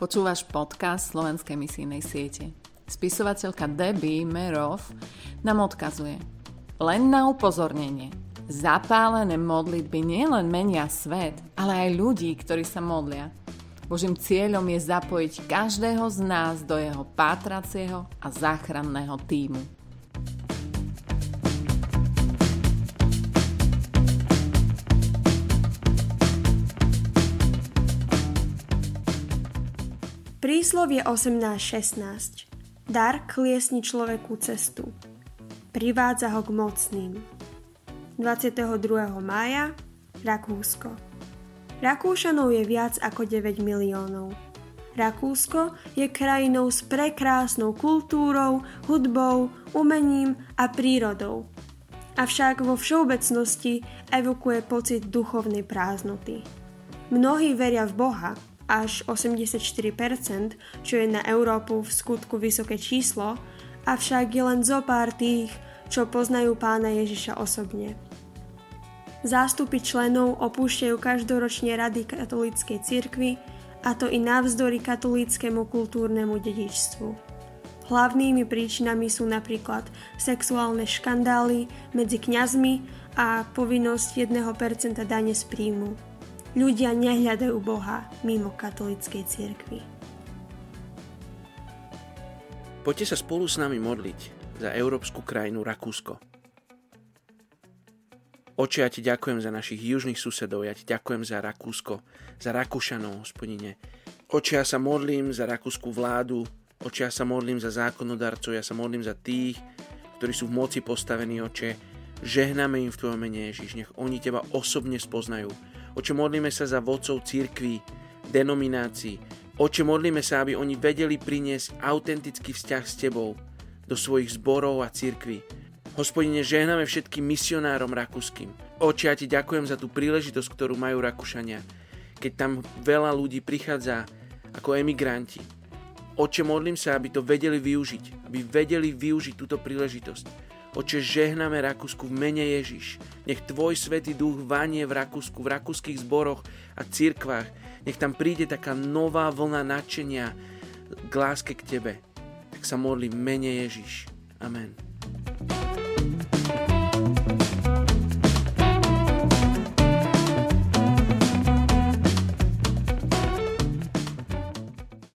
Počúvaš podcast Slovenskej misijnej siete. Spisovateľka Debbie Merov nám odkazuje. Len na upozornenie. Zapálené modlitby nielen menia svet, ale aj ľudí, ktorí sa modlia. Božím cieľom je zapojiť každého z nás do jeho pátracieho a záchranného týmu. Príslovie 18.16 Dar kliesni človeku cestu. Privádza ho k mocným. 22. mája Rakúsko Rakúšanov je viac ako 9 miliónov. Rakúsko je krajinou s prekrásnou kultúrou, hudbou, umením a prírodou. Avšak vo všeobecnosti evokuje pocit duchovnej prázdnoty. Mnohí veria v Boha, až 84%, čo je na Európu v skutku vysoké číslo, avšak je len zo pár tých, čo poznajú pána Ježiša osobne. Zástupy členov opúšťajú každoročne rady katolíckej cirkvy, a to i navzdory katolíckému kultúrnemu dedičstvu. Hlavnými príčinami sú napríklad sexuálne škandály medzi kňazmi a povinnosť 1% dane z príjmu. Ľudia nehľadajú Boha mimo katolíckej cirkvi. Poďte sa spolu s nami modliť za európsku krajinu Rakúsko. Oče, ja ti ďakujem za našich južných susedov, ja ti ďakujem za Rakúsko, za Rakúšanov, hospodine. Oče, ja sa modlím za rakúsku vládu, oče, ja sa modlím za zákonodarcov, ja sa modlím za tých, ktorí sú v moci postavení, oče. Žehname im v tvojom mene, Ježiš, nech oni teba osobne spoznajú Oče, modlíme sa za vodcov církví, denominácií. Oče, modlíme sa, aby oni vedeli priniesť autentický vzťah s Tebou do svojich zborov a církví. Hospodine, žehname všetkým misionárom rakúskym. Oče, ja Ti ďakujem za tú príležitosť, ktorú majú Rakúšania, keď tam veľa ľudí prichádza ako emigranti. Oče, modlím sa, aby to vedeli využiť, aby vedeli využiť túto príležitosť Oče, žehname Rakúsku v mene Ježiš. Nech Tvoj Svetý Duch vanie v Rakúsku, v rakúskych zboroch a cirkvách. Nech tam príde taká nová vlna nadšenia k láske k Tebe. Tak sa modlím mene Ježiš. Amen.